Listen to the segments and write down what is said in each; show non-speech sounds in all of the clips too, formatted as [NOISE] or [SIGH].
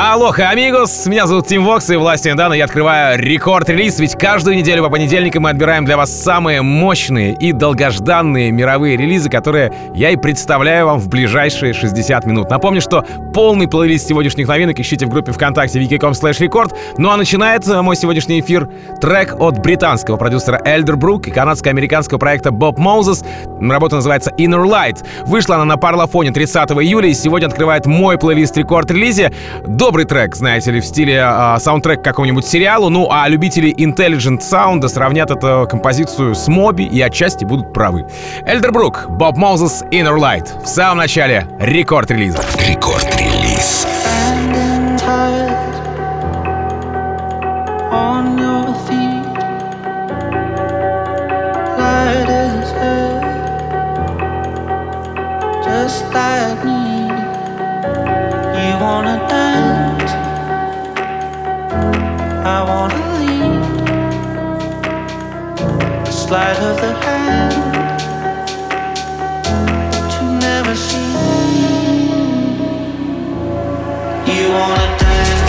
Алоха, амигос! Меня зовут Тим Вокс и власти Дана. Я открываю рекорд-релиз, ведь каждую неделю по понедельникам мы отбираем для вас самые мощные и долгожданные мировые релизы, которые я и представляю вам в ближайшие 60 минут. Напомню, что полный плейлист сегодняшних новинок ищите в группе ВКонтакте wiki.com record. Ну а начинается мой сегодняшний эфир трек от британского продюсера Эльдер Брук и канадско-американского проекта Bob Moses. Работа называется Inner Light. Вышла она на Парлофоне 30 июля и сегодня открывает мой плейлист рекорд-релизе. До добрый трек, знаете ли, в стиле э, саундтрек к какому-нибудь сериалу. Ну, а любители Intelligent Sound сравнят эту композицию с Моби и отчасти будут правы. Elderbrook, Bob Moses, Inner Light. В самом начале рекорд-релиза. Рекорд-релиз. Just like me, you wanna I wanna lead. The slide of the hand you never see. You wanna. beat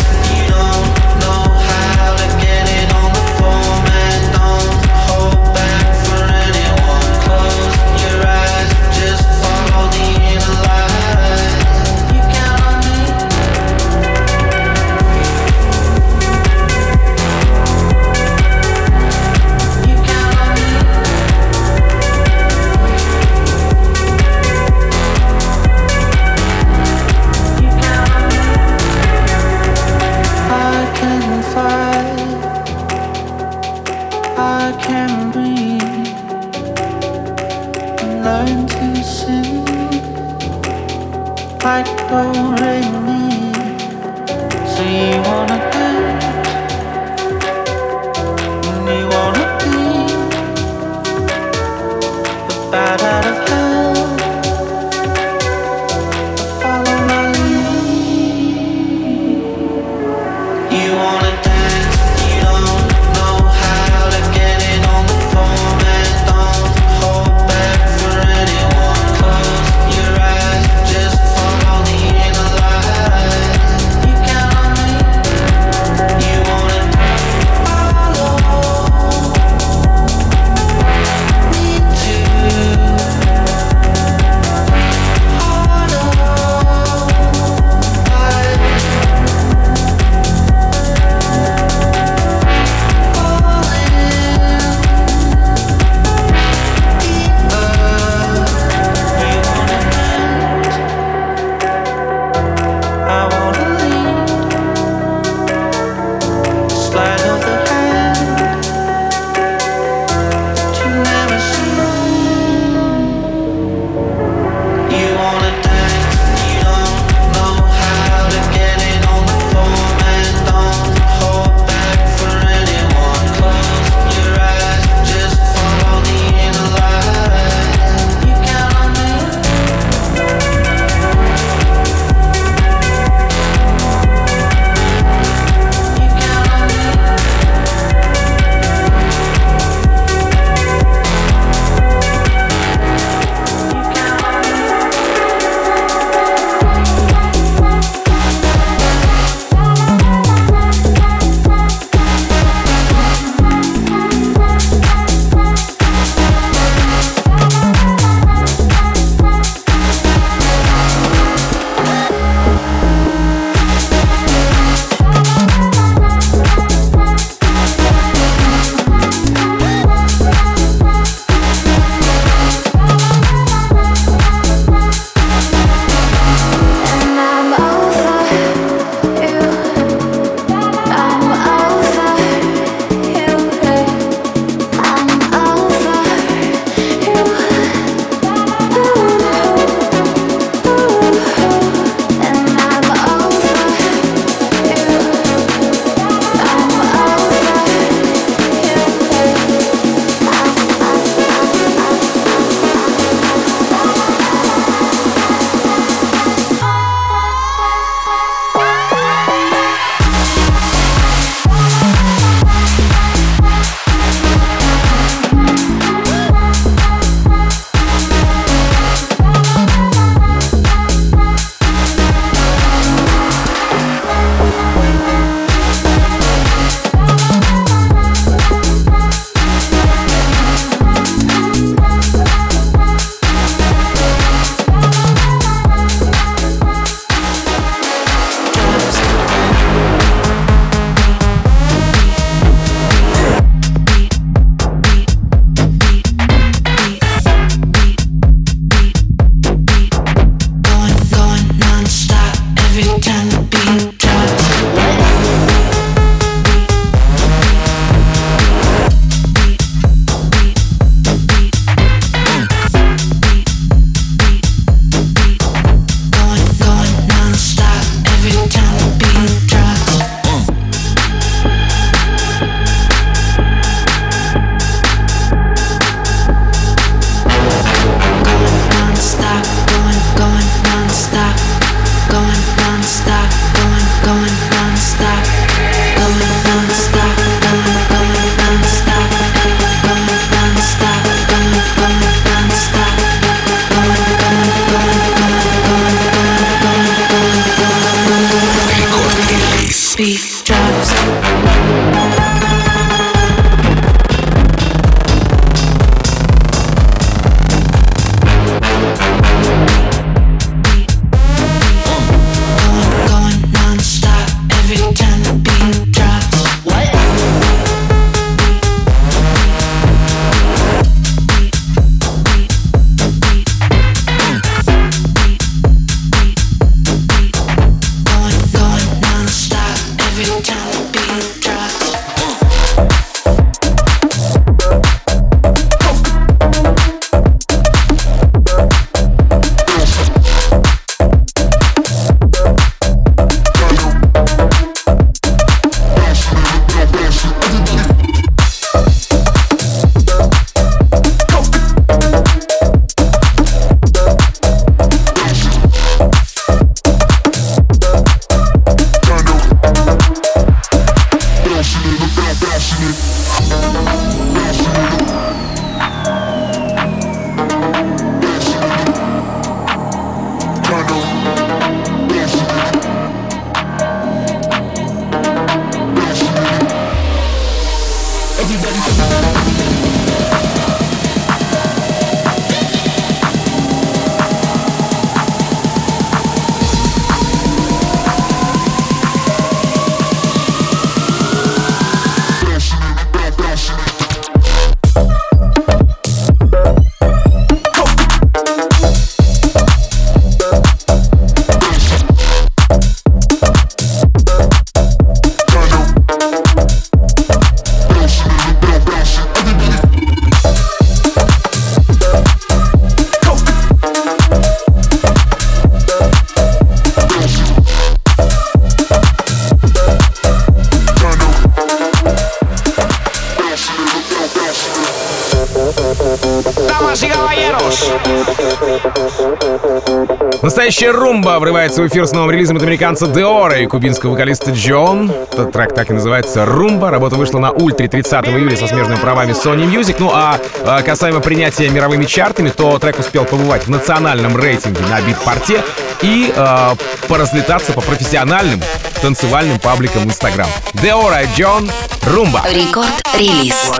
Настоящая румба врывается в эфир с новым релизом от американца Deorro и кубинского вокалиста Джон. Этот трек так и называется «Румба». Работа вышла на Ультре 30 июля со смежными правами Sony Music. Ну а, а касаемо принятия мировыми чартами, то трек успел побывать в национальном рейтинге на Beatport е и а, поразлетаться по профессиональным танцевальным пабликам Instagram. Deorro Джон «Румба». Рекорд-релиз.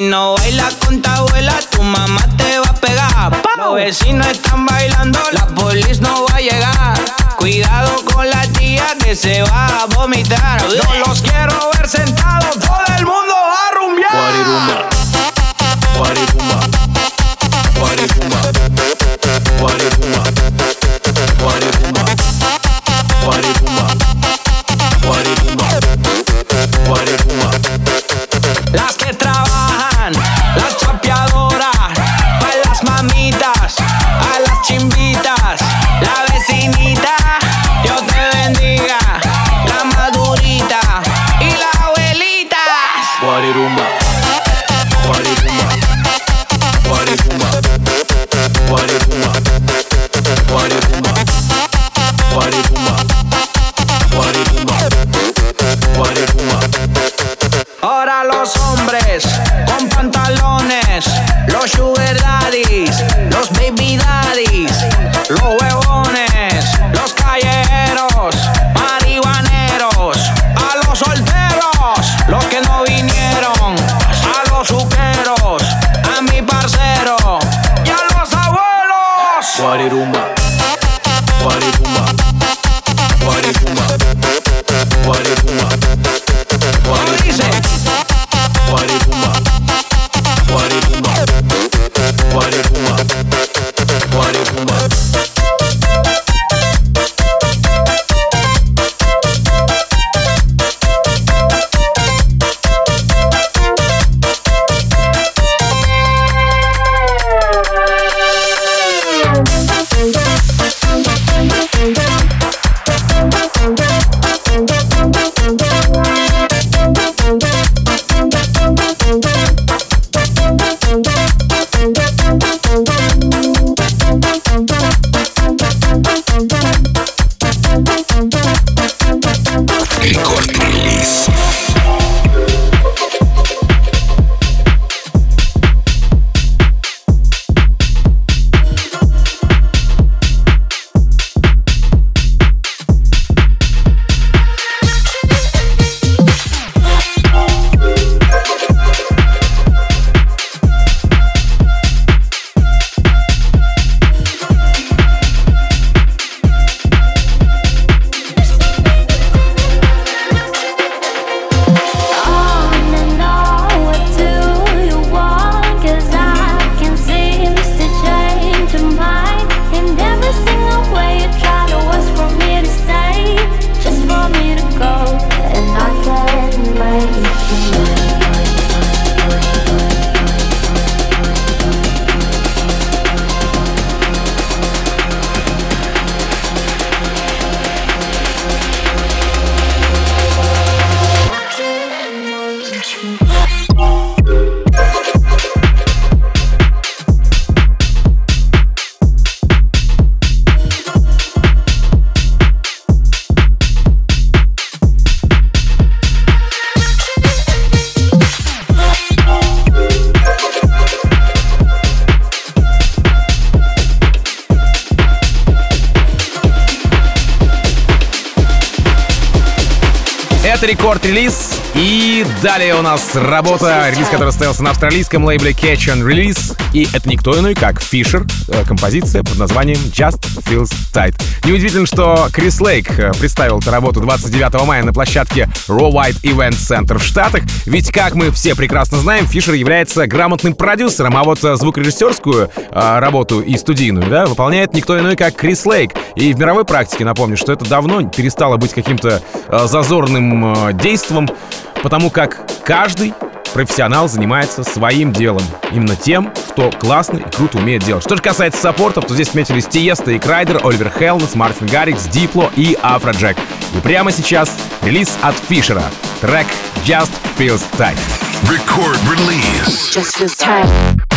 Si no bailas con tu abuela, tu mamá te va a pegar. Los vecinos están bailando, la polis no va a llegar. Cuidado con la tía que se va a vomitar. No los quiero ver sentados, todo el mundo va a rumbear. Рекорд-релиз. И далее у нас работа, релиз, который состоялся на австралийском лейбле Catch and Release. И это никто иной, как Фишер, э, композиция под названием Just Feels Tight. Неудивительно, что Крис Лейк э, представил эту работу 29 мая на площадке Raw White Event Center в Штатах. Ведь, как мы все прекрасно знаем, Фишер является грамотным продюсером, а вот э, звукорежиссерскую э, работу и студийную да, выполняет никто иной, как Крис Лейк. И в мировой практике, напомню, что это давно перестало быть каким-то э, зазорным э, действом, потому как каждый профессионал занимается своим делом. Именно тем, что классно и круто умеет делать. Что же касается саппортов, то здесь отметились Tiësto и Kryder, Oliver Heldens, Martin Garrix, Diplo и Afrojack. И прямо сейчас релиз от Фишера. Трек Just Feels Tight. Record release. Just feels tight.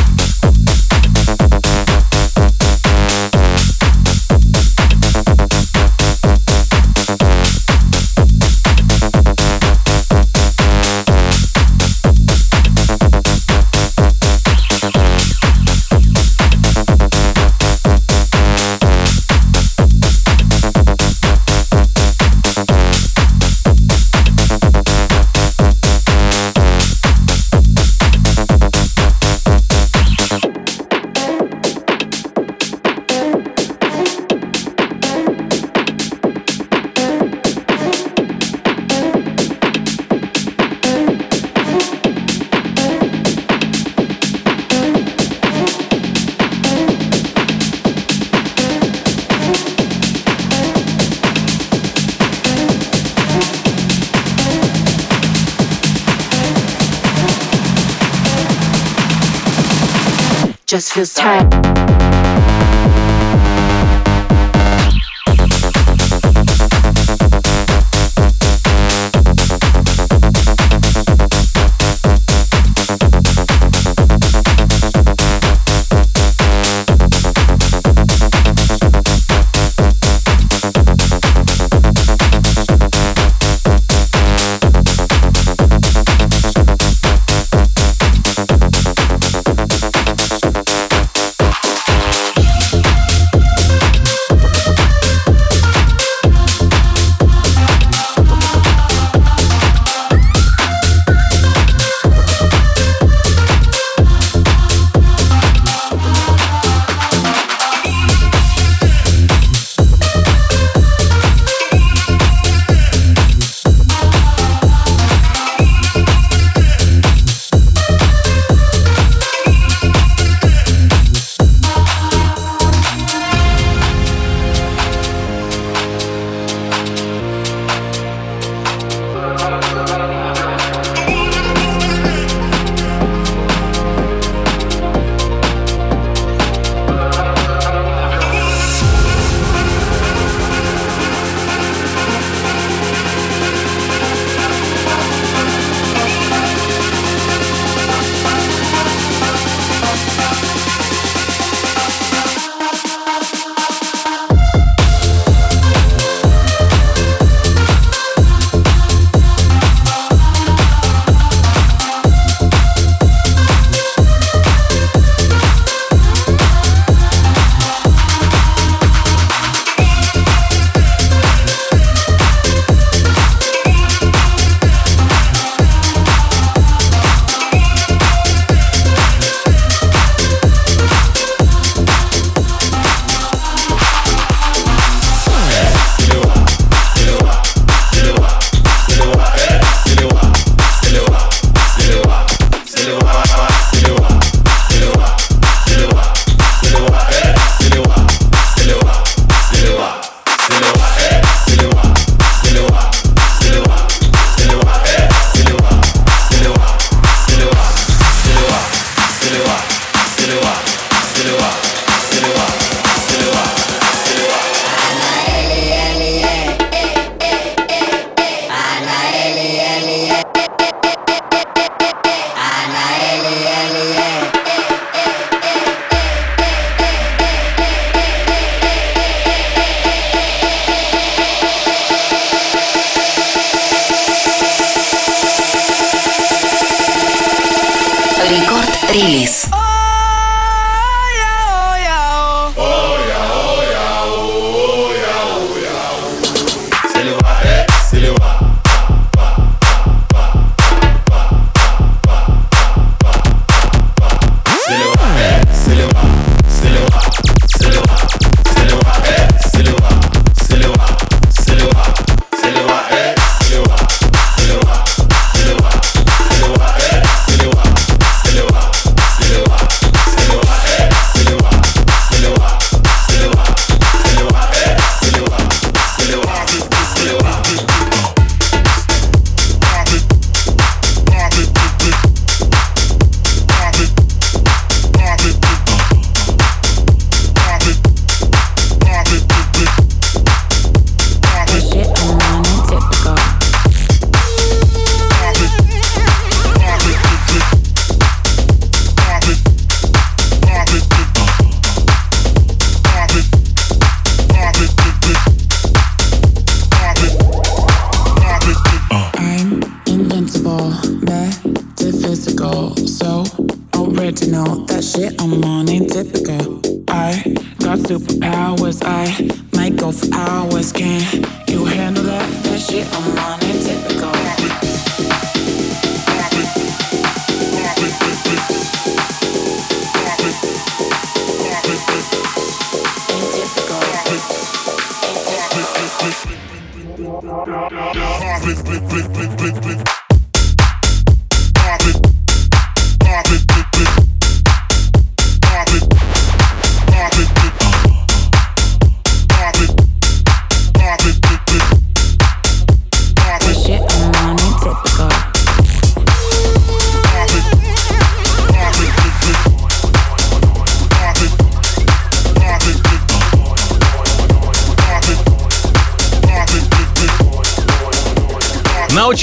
time.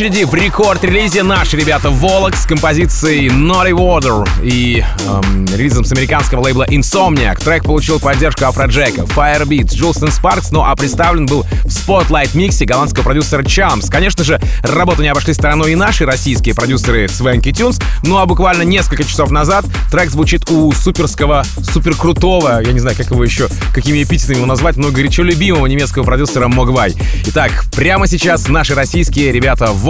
Очереди в рекорд-релизе наши ребята Волок с композицией Naughty Water и эм, релизом с американского лейбла Insomniac. Трек получил поддержку Афроджека, Firebeat, Джулстон Спаркс, ну а представлен был в Spotlight миксе голландского продюсера Chams. Конечно же, работу не обошли стороной и наши российские продюсеры Swanky Tunes, ну а буквально несколько часов назад трек звучит у суперского, суперкрутого, я не знаю, как его еще, какими эпитетами его назвать, но горячо любимого немецкого продюсера Могвай. Итак, прямо сейчас наши российские ребята Волок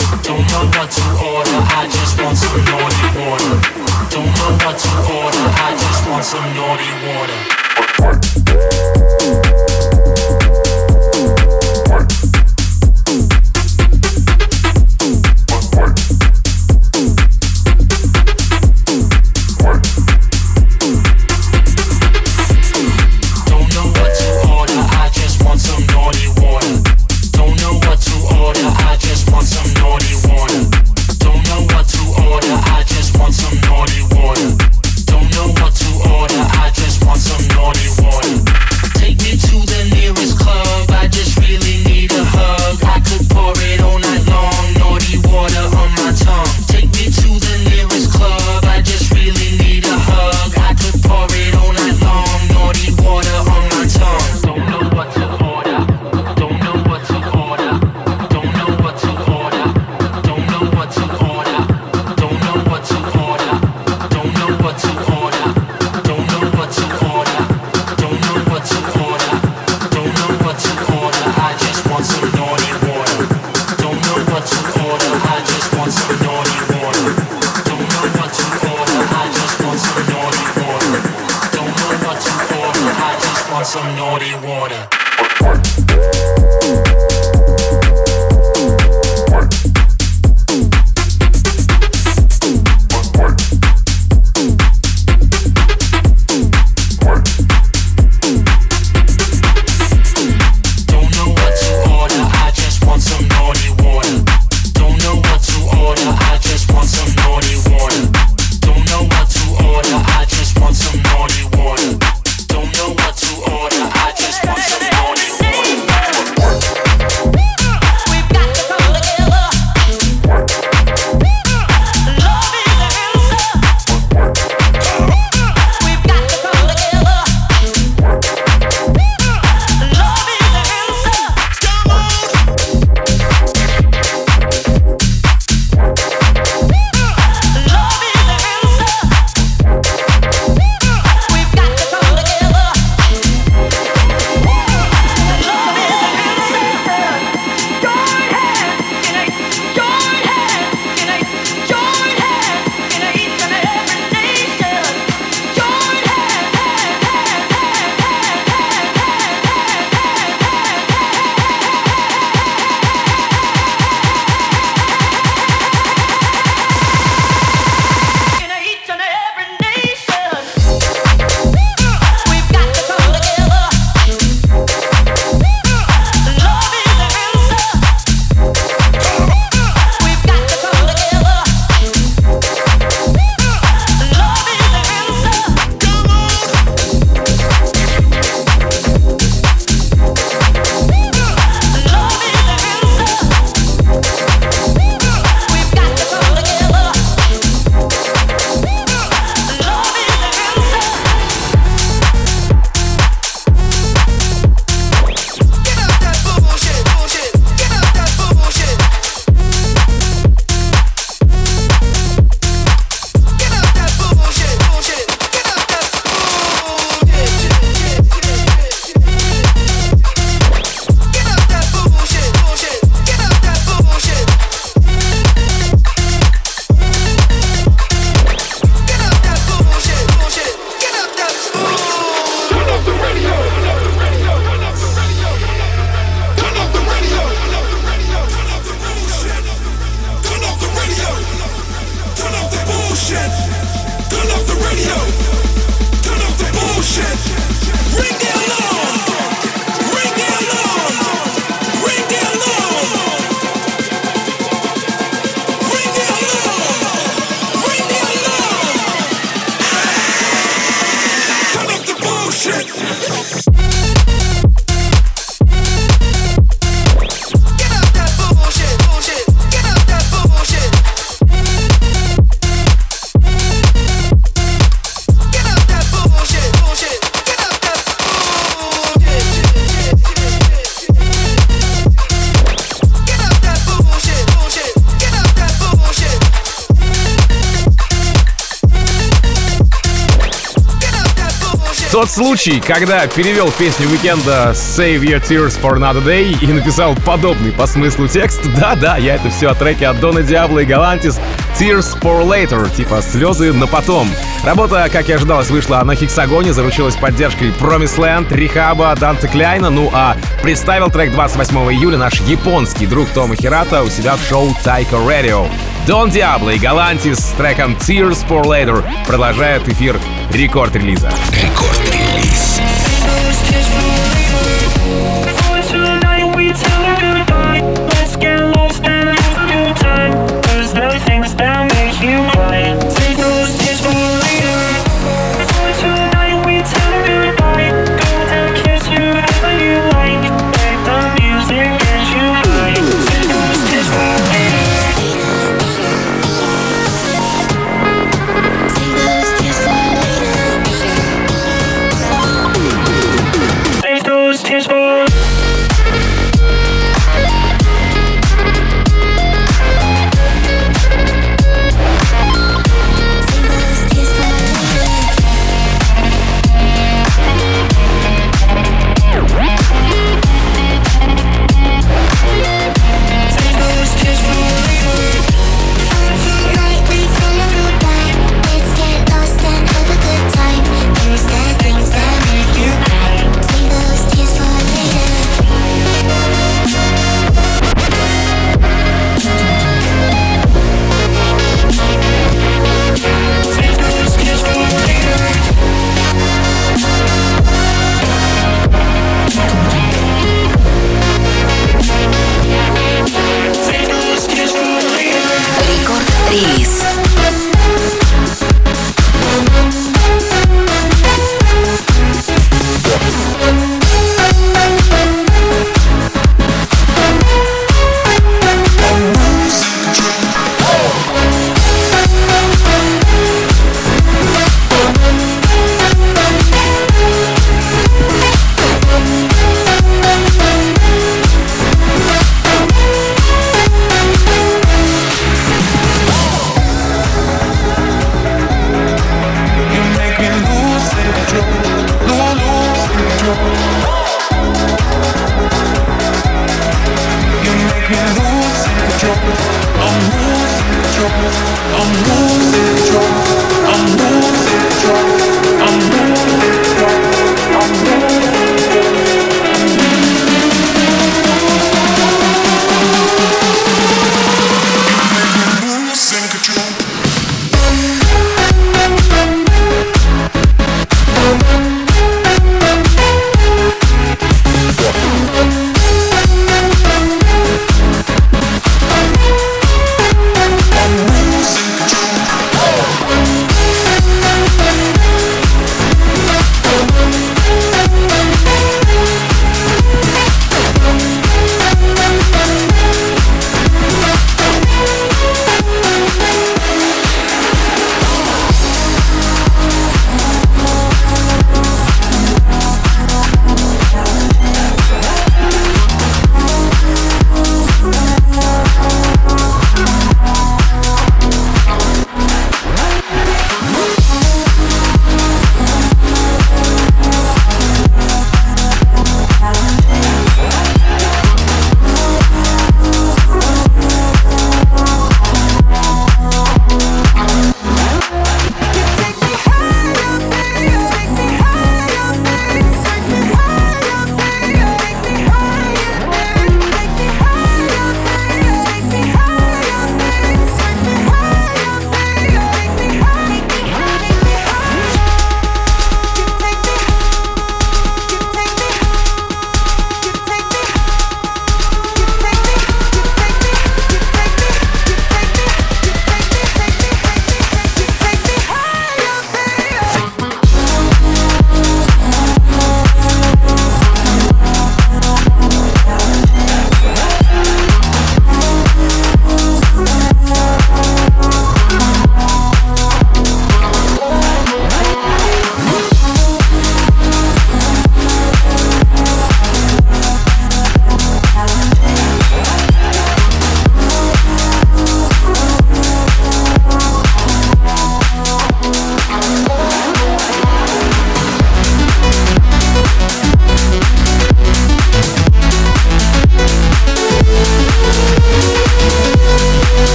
Don't know what to order, I just want some naughty water. Don't know what to order, I just want some naughty water. on some naughty water. Случай, когда перевел песню The Weeknd а Save Your Tears for Another Day и написал подобный по смыслу текст, да-да, я это все о треке от Дона Диабло и Galantis Tears for Later, типа слезы на потом. Работа, как и ожидалось, вышла на Hexagon е, заручилась поддержкой Promise Land, R3hab а, Данте Кляйна, ну а представил трек 28 июля наш японский друг Томо Хирата у себя в шоу Tokyo Radio. Don Diablo и Galantis с треком Tears for Later продолжают эфир рекорд-релиза. Рекорд-релиз.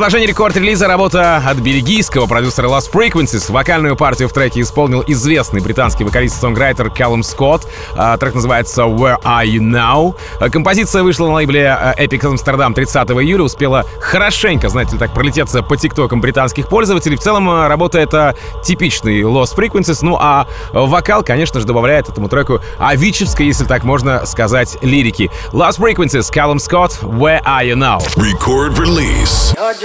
Продолжение рекорд-релиза работа от бельгийского продюсера Lost Frequencies. Вокальную партию в треке исполнил известный британский вокалист-сонграйтер Калум Скотт. А, трек называется Where Are You Now? А, композиция вышла на лейбле а, Epic Amsterdam 30 июля, успела хорошенько, знаете ли, так пролететься по тиктокам британских пользователей. В целом работа это типичный Lost Frequencies, ну а вокал, конечно же, добавляет этому треку авичевской, если так можно сказать, лирики. Lost Frequencies, Callum Scott, Where Are You Now? Record release.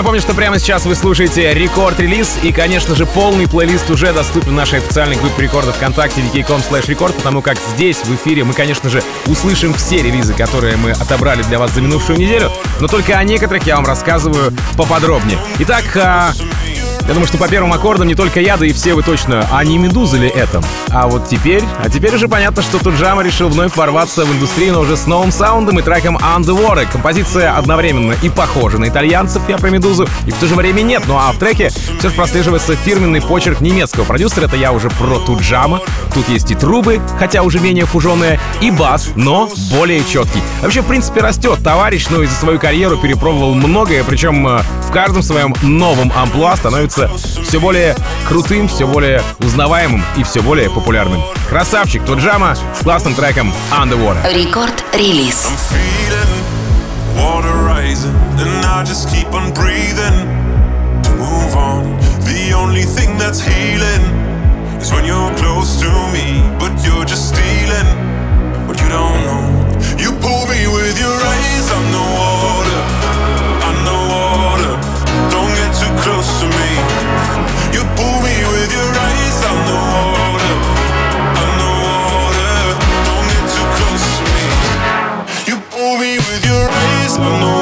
Напомню, что прямо сейчас вы слушаете рекорд-релиз, и, конечно же, полный плейлист уже доступен в нашей официальной группе рекордов ВКонтакте vk.com slash record, потому как здесь, в эфире, мы, конечно же, услышим все релизы, которые мы отобрали для вас за минувшую неделю, но только о некоторых я вам рассказываю поподробнее. Итак, а, я думаю, что по первым аккордам не только я, да и все вы точно, а не Медуза ли это? А вот теперь, а теперь уже понятно, что Туджама решил вновь ворваться в индустрию, но уже с новым саундом и треком Underwater. Композиция одновременно и похожа на итальянцев, я про Медузу, и в то же время нет. Ну а в треке все же прослеживается фирменный почерк немецкого продюсера, это я уже про Туджама. Тут есть и трубы, хотя уже менее фуженые, и бас, но более четкий. Вообще, в принципе, растет товарищ, но и за свою карьеру перепробовал многое, причем э, в каждом своем новом амплуа становится все более крутым, все более узнаваемым и все более популярным. Красавчик Туджама с классным треком Underwater. Рекорд-релиз. water rising, and I just keep on breathing to move on. The only thing that's healing is when you're close to me, but you're just stealing what you don't know. You pull me with your eyes, I'm the water, no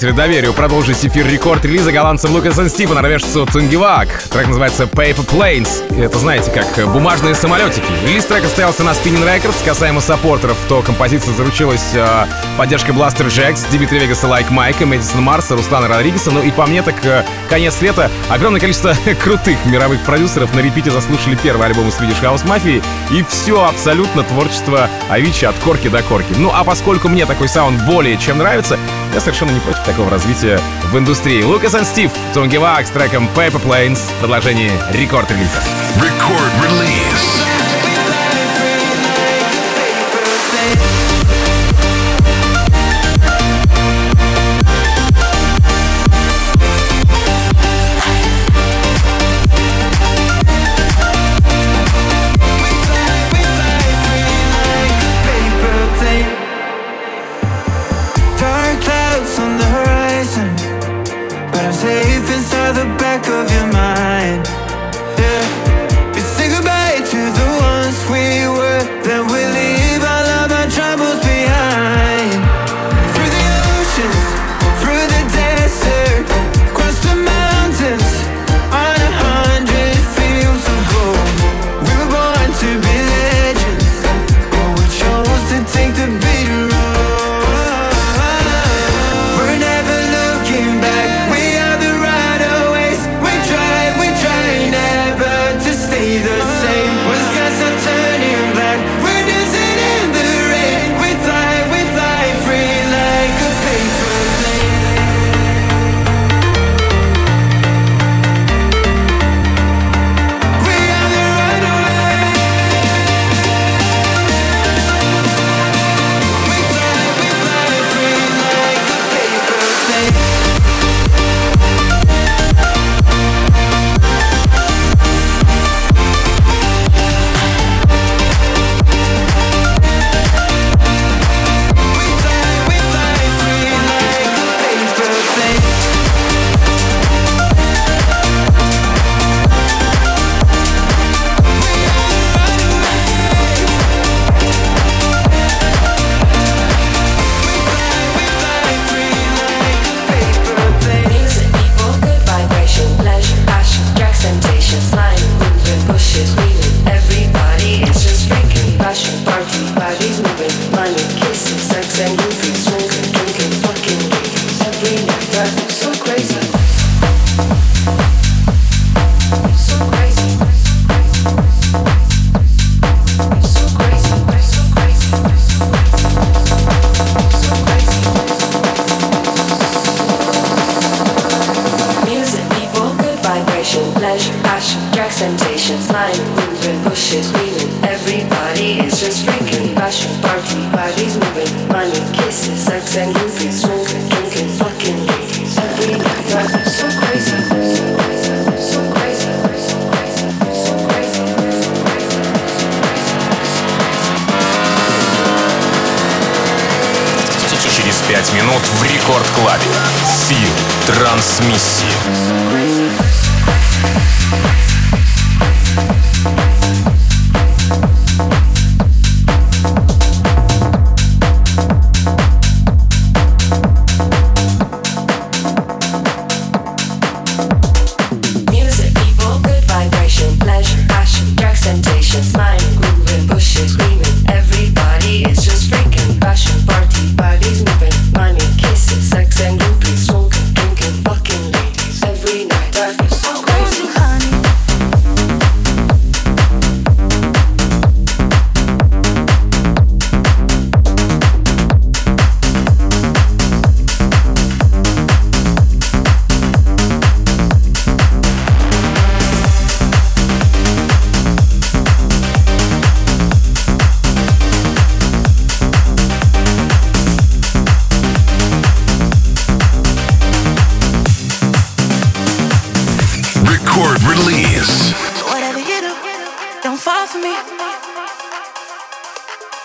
предателя доверию продолжить эфир Record Release а голландцам Lucas & Steve, норвежцу Tungevaag Трек называется Paper Planes. Это знаете как бумажные самолетики. Релиз трека состоялся на Spinnin' Records. Касаемо саппортеров, то композиция заручилась э, поддержкой Blasterjaxx, Dimitri Vegas & Like Mike, Мэдисона Марса, Руслана Родригеса. Ну и по мне так э, конец лета. Огромное количество [LAUGHS] крутых мировых продюсеров на репите заслушали первый альбом из Swedish House Mafia. И все абсолютно творчество Авичи от корки до корки. Ну а поскольку мне такой саунд более чем нравится, я совершенно не против такого развития в индустрии. Лукас и Стив, Тунги с треком Paper Planes в продолжении рекорд-релиза. Рекорд-релиз.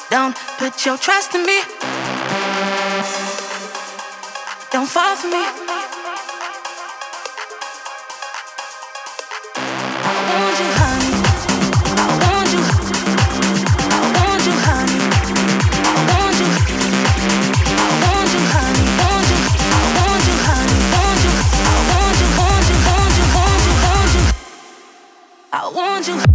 Don't put your trust in me. Don't fall for me. I want you.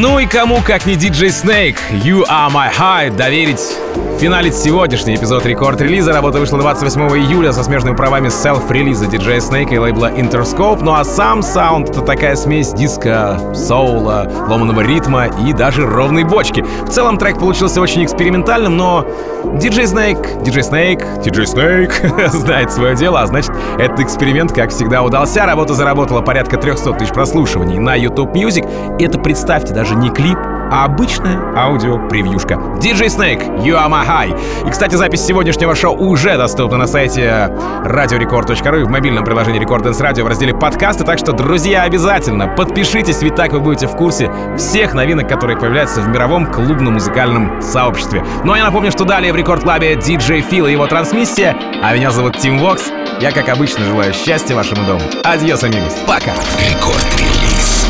Ну и кому, как не DJ Snake, You Are My High, доверить финалить сегодняшний эпизод рекорд-релиза. Работа вышла 28 июля со смежными правами селф-релиза DJ Snake и лейбла Interscope. Ну а сам саунд — это такая смесь диска, соула, ломаного ритма и даже ровной бочки. В целом трек получился очень экспериментальным, но DJ Snake, DJ Snake, DJ Snake знает свое дело, а значит, этот эксперимент, как всегда, удался. Работа заработала порядка 300 тысяч прослушиваний на YouTube Music. Это, представьте, даже не клип, а обычная аудио-превьюшка. DJ Snake, You Are My High. И, кстати, запись сегодняшнего шоу уже доступна на сайте radiorecord.ru и в мобильном приложении Record Dance Radio в разделе подкасты, так что, друзья, обязательно подпишитесь, ведь так вы будете в курсе всех новинок, которые появляются в мировом клубно-музыкальном сообществе. Ну а я напомню, что далее в Record Club е DJ Фил и его трансмиссия, а меня зовут Тим Вокс. Я, как обычно, желаю счастья вашему дому. Adiós, amigos. Пока. Рекорд-релиз.